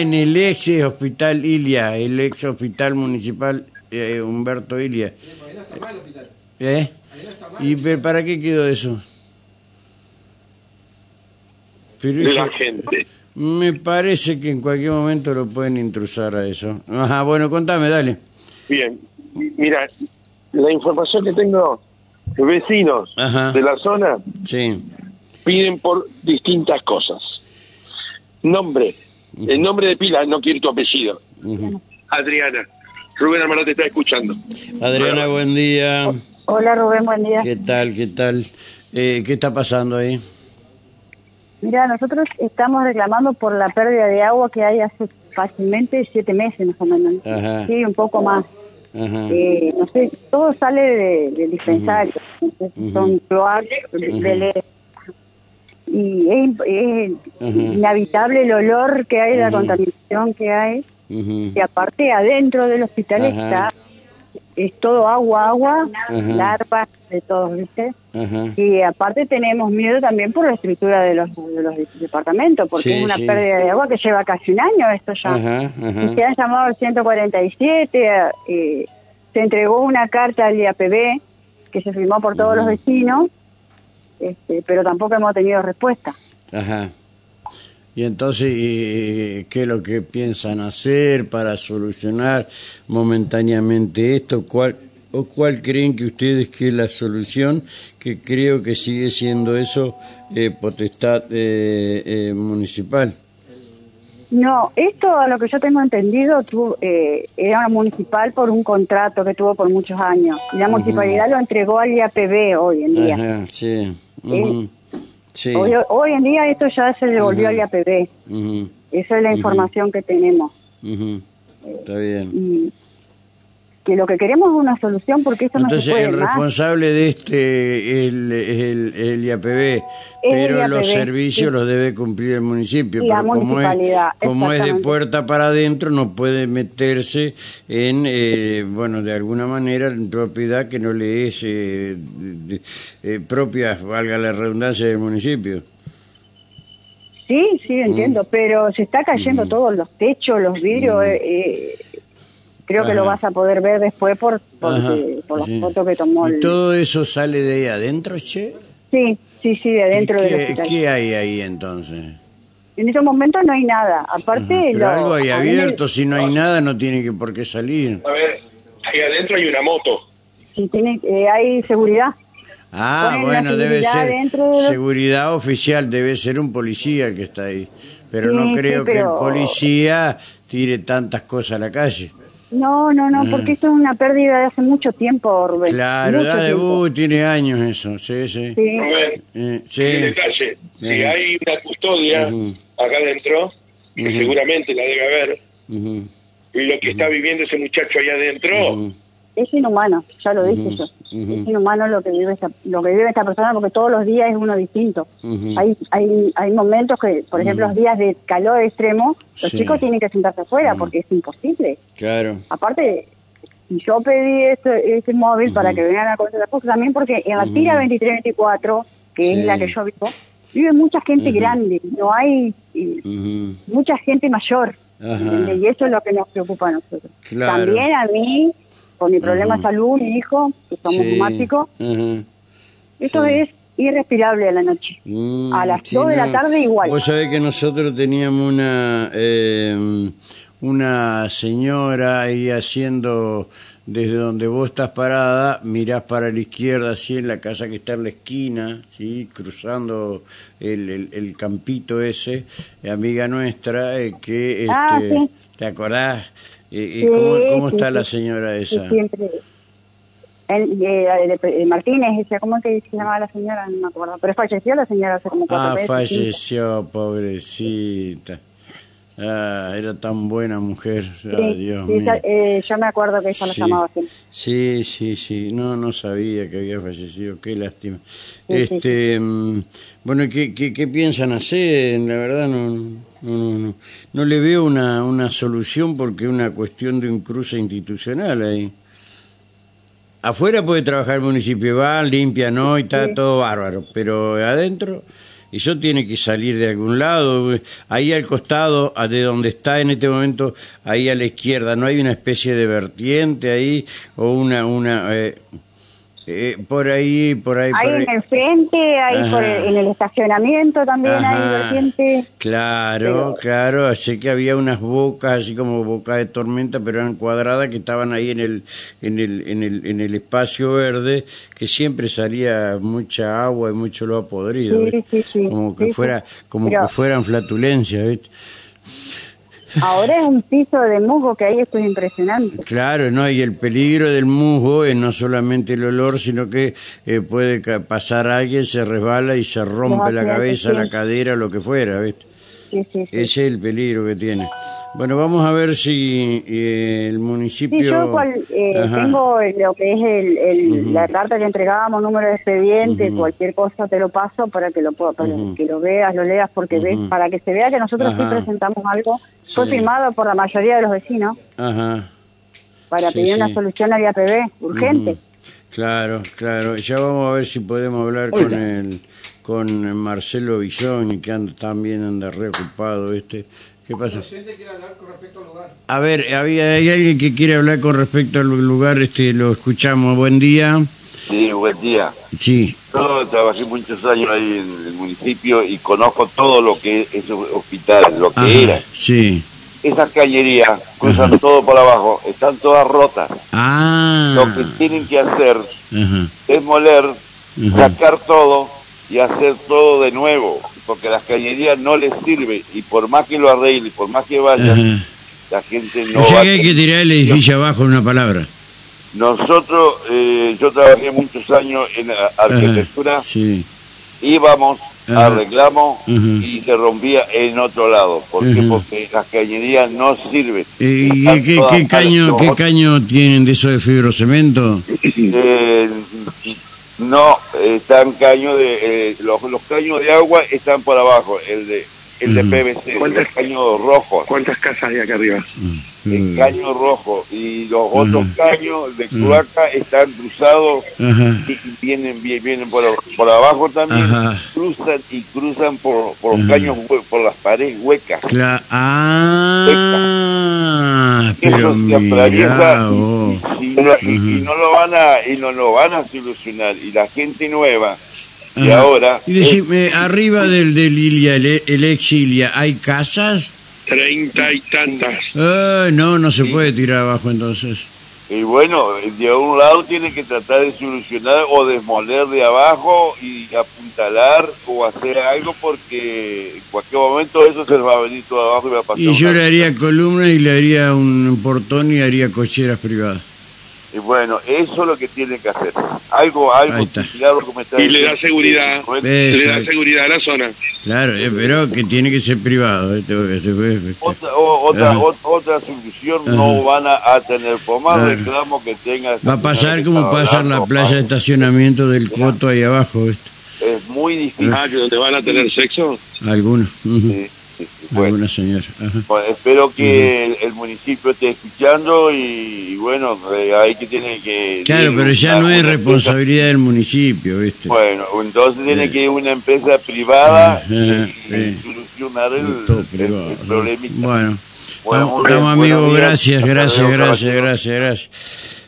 en el ex hospital Ilia, el ex hospital municipal eh, Humberto Ilia. ¿Eh? ¿Y para qué quedó eso? Pero de eso- la gente. me parece que en cualquier momento lo pueden intrusar a eso. Ajá, bueno, contame, dale. Bien, mira, la información que tengo, los vecinos Ajá. de la zona Sí. piden por distintas cosas. Nombre, el nombre de pila, no quiero tu apellido. Adriana, Rubén Amaro te está escuchando. Adriana, buen día. Hola Rubén, buen día. ¿Qué tal? ¿Qué tal? Eh, ¿Qué está pasando ahí? Mira, nosotros estamos reclamando por la pérdida de agua que hay hace fácilmente siete meses más o menos. Ajá. Sí, un poco más. Ajá. Eh, no sé, todo sale de- del dispensario. No sé si Son cloacas, de le- y es, es inhabitable el olor que hay, la contaminación que hay. Ujú. Y aparte adentro del hospital está, es todo agua, agua, larvas, de todo, ¿viste? Y aparte tenemos miedo también por la estructura de los, de los departamentos, porque Sí, es una sí. pérdida de agua que lleva casi un año esto ya. Y se han llamado al 147, eh, se entregó una carta al IAPB que se firmó por todos los vecinos, este, pero tampoco hemos tenido respuesta. Ajá. Y entonces, ¿qué es lo que piensan hacer para solucionar momentáneamente esto? ¿Cuál, ¿O cuál creen que ustedes que es la solución? Que creo que sigue siendo eso eh, potestad eh, eh, municipal. No, esto a lo que yo tengo entendido tu- eh, era municipal por un contrato que tuvo por muchos años. Y la municipalidad lo entregó al IAPB hoy en día. Ajá, sí. Sí. Hoy, hoy en día esto ya se devolvió al IAPB. Esa es la información que tenemos. Está bien. Y que lo que queremos es una solución porque esto no se Entonces, puede el más. responsable de este es el, el, el IAPB, pero el los IAPB, servicios sí. los debe cumplir el municipio. La pero como es, como es de puerta para adentro, no puede meterse en, eh, bueno, de alguna manera, en propiedad que no le es eh, de- eh, propia, valga la redundancia, del municipio. Sí, sí, entiendo, Mm. pero se está cayendo todos los techos, los vidrios. eh, eh, creo que lo vas a poder ver después por, porque- por la sí. foto que tomó ¿Y el... todo eso sale de ahí adentro, che? Sí, sí, sí, de adentro del ¿Qué, hospital. ¿Qué hay ahí entonces? En estos momentos no hay nada. Aparte, Pero lo- algo hay abierto, si no hay nada no tiene que por qué salir. A ver, ahí adentro hay una moto. si tiene, eh, hay seguridad. Ah, Ponen bueno, debe ser de los- seguridad oficial, debe ser un policía el que está ahí. Pero Sí, no sí, creo que el policía tire tantas cosas a la calle. No, no, no, porque esto es una pérdida de hace mucho tiempo, Rubén. Mm. Claro, Mucho da de uh, tiene años eso, sí, sí. Sí. Rubén, Eh, detalle. Si Ajá. hay una custodia acá adentro, que seguramente la debe haber, y lo que está viviendo ese muchacho ahí adentro, Es inhumano, ya lo dije yo. Es inhumano lo que vive esta, lo que vive esta persona porque todos los días es uno distinto. Hay, hay, hay momentos que, por ejemplo, los días de calor extremo, los Sí. chicos tienen que sentarse afuera porque es imposible. Claro. Aparte, y yo pedí este, este móvil para que vengan a conocer las cosas también porque en la tira 2324, que Sí. es la que yo vivo, vive mucha gente grande, no hay eh, mucha gente mayor. Y eso es lo que nos preocupa a nosotros. Claro. También a mí, por mi problema de salud, mi hijo, que somos sí, Sí. es irrespirable a la noche. Mm, a las sí, 2 de la no. tarde igual. Vos sabés que nosotros teníamos una eh, una señora ahí haciendo desde donde vos estás parada, mirás para la izquierda, así en la casa que está en la esquina, sí, cruzando el, el, el campito ese, amiga nuestra, eh, que este, Ah, sí. ¿te acordás? Eh, Sí, ¿Cómo, cómo sí, está sí. la señora esa? siempre el, eh, de- de Martínez, decía, ¿cómo que se llamaba la señora? No me acuerdo. Pero falleció la señora hace como cuatro Ah, falleció, pobrecita. Ah, era tan buena mujer. Ah, Dios mío. eh, yo me acuerdo que ella la llamaba así. Sí, sí, sí. No, no sabía que había fallecido. Qué lástima. Este, mm, bueno, ¿qué, qué, qué piensan hacer? La verdad no, no, no, no, no le veo una, una solución porque es una cuestión de un cruce institucional ahí. Afuera puede trabajar el municipio, va, limpia, no, y está Sí. todo bárbaro, pero adentro Eso tiene que salir de algún lado. Ahí al costado, a de donde está en este momento, ahí a la izquierda, ¿no hay una especie de vertiente ahí o una... una eh, eh, por ahí, por ahí, Ahí por ahí. en el frente, ahí por el- en el estacionamiento también hay vertiente. Claro, Pero- claro, sé que había unas bocas así como bocas de tormenta, pero eran cuadradas que estaban ahí en el en el en el en el espacio verde que siempre salía mucha agua y mucho lo podrido, Sí, sí, sí. como que fuera como Pero- que fueran flatulencias, ¿viste? Ahora es un piso de musgo que hay, esto es impresionante. Claro, no, y el peligro del musgo es no solamente el olor, sino que eh, puede pasar alguien, se resbala y se rompe la cabeza, sí. la cadera, lo que fuera, ¿viste? Sí, sí, sí. Ese es el peligro que tiene. Bueno, vamos a ver si eh, el municipio... Sí, yo cual, eh, tengo lo que es el, la carta que entregábamos, número de expediente, cualquier cosa te lo paso para que lo para que lo veas, lo leas, porque ves, para que se vea que nosotros sí presentamos algo. Fue firmado por la mayoría de los vecinos Ajá. para Sí, pedir una solución al IAPB urgente. Claro, claro. Ya vamos a ver si podemos hablar con el con Marcelo Bisogni, que anda, también anda reocupado, este. ¿Qué pasa? A ver, había, hay alguien que quiere hablar con respecto al lugar, este, lo escuchamos. Buen día. Sí, buen día. Sí. Yo trabajé muchos años ahí en el municipio y conozco todo lo que es ese hospital, lo que Ajá, era. Sí. Esas cañerías cruzan todo por abajo, están todas rotas. Ah. Lo que tienen que hacer Ajá. es moler, sacar todo y hacer todo de nuevo, porque las cañerías no les sirve y por más que lo arregle, por más que vaya, Ajá. la gente no O sea va que a hay que tirar el edificio abajo en una palabra. Nosotros, eh, yo trabajé muchos años en arquitectura, Ajá, Sí. íbamos, Ajá. arreglamos y se rompía en otro lado. ¿Por qué? Ujú. Porque las cañerías no sirven. ¿Y Están qué, caño, qué caño tienen de eso de fibrocemento? Eh, no, están caños de... eh, los, los caños de agua están por abajo, el de el de Ujú. PVC, el ¿Cuántas- caño rojo. ¿Cuántas casas hay acá arriba? El Mm. caño rojo y los otros Ujú. caños de cloaca están cruzados Ajá. y y vienen bien vienen por, por abajo también Ajá. cruzan y cruzan por, por los caños hue- por las paredes huecas ah, pero Eso se atraviesa y, y no, y- lo van a y no lo van a solucionar y la gente nueva y Ajá. ahora Y decime, arriba del, del Ilia, el, el ex Ilia, ¿hay casas? Treinta y tantas. Ah, no, no se puede tirar abajo entonces. y bueno de un lado tiene que tratar de solucionar o desmoler de abajo y apuntalar o hacer algo porque en cualquier momento eso se les va a venir todo abajo y va a pasar Y yo le haría columnas y le haría un portón y haría cocheras privadas. Y bueno, eso es lo que tienen que hacer. Algo, algo está Y le da diciendo. seguridad. Le da seguridad a la zona. Claro, eh, pero que tiene que ser privado. Otra, o- otra, otra solución Ajá. no van a, a tener. Por más reclamo que tenga. Va a pasar como pasa en la playa de estacionamiento del Coto ahí abajo. Es muy difícil. Ah, que donde van a tener sexo. Algunos. sí, sí. Bueno, Algunas señoras. Ajá. bueno, espero que el, el municipio esté escuchando y, y bueno, eh, ahí que tiene que... Claro, pero ya no es responsabilidad del municipio, ¿viste? bueno, entonces tiene que ir una empresa privada Ajá, y, solucionar el, el, el. Bueno, Bueno, estamos, amigos, gracias, gracias, gracias, gracias.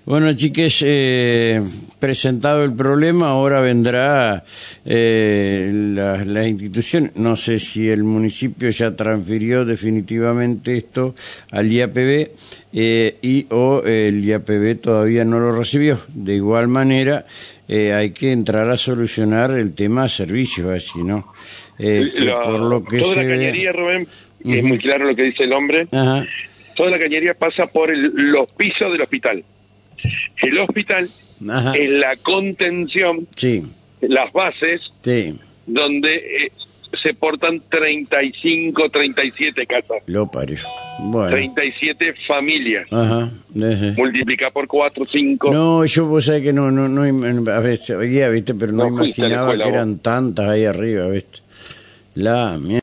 Bueno, chiques, eh, presentado el problema, ahora vendrá eh, la, la institución. No sé si el municipio ya transfirió definitivamente esto al IAPB eh, y o el IAPB todavía no lo recibió. De igual manera, eh, hay que entrar a solucionar el tema servicios, así, ¿no? Eh, La- por lo que toda se la ve- cañería, Rubén, que es muy claro lo que dice el hombre, Ajá. toda la cañería pasa por el- los pisos del hospital. El hospital Ajá. es la contención, Sí, las bases, sí, donde eh, se portan 35, 37 casas, lo parió. Bueno. 37 familias. Ajá. Multiplica por 4, 5. No, yo vos sabés que no, no, no, a veces, sabía, viste, pero no, No imaginaba escuela que vos. eran tantas ahí arriba, viste. La mierda.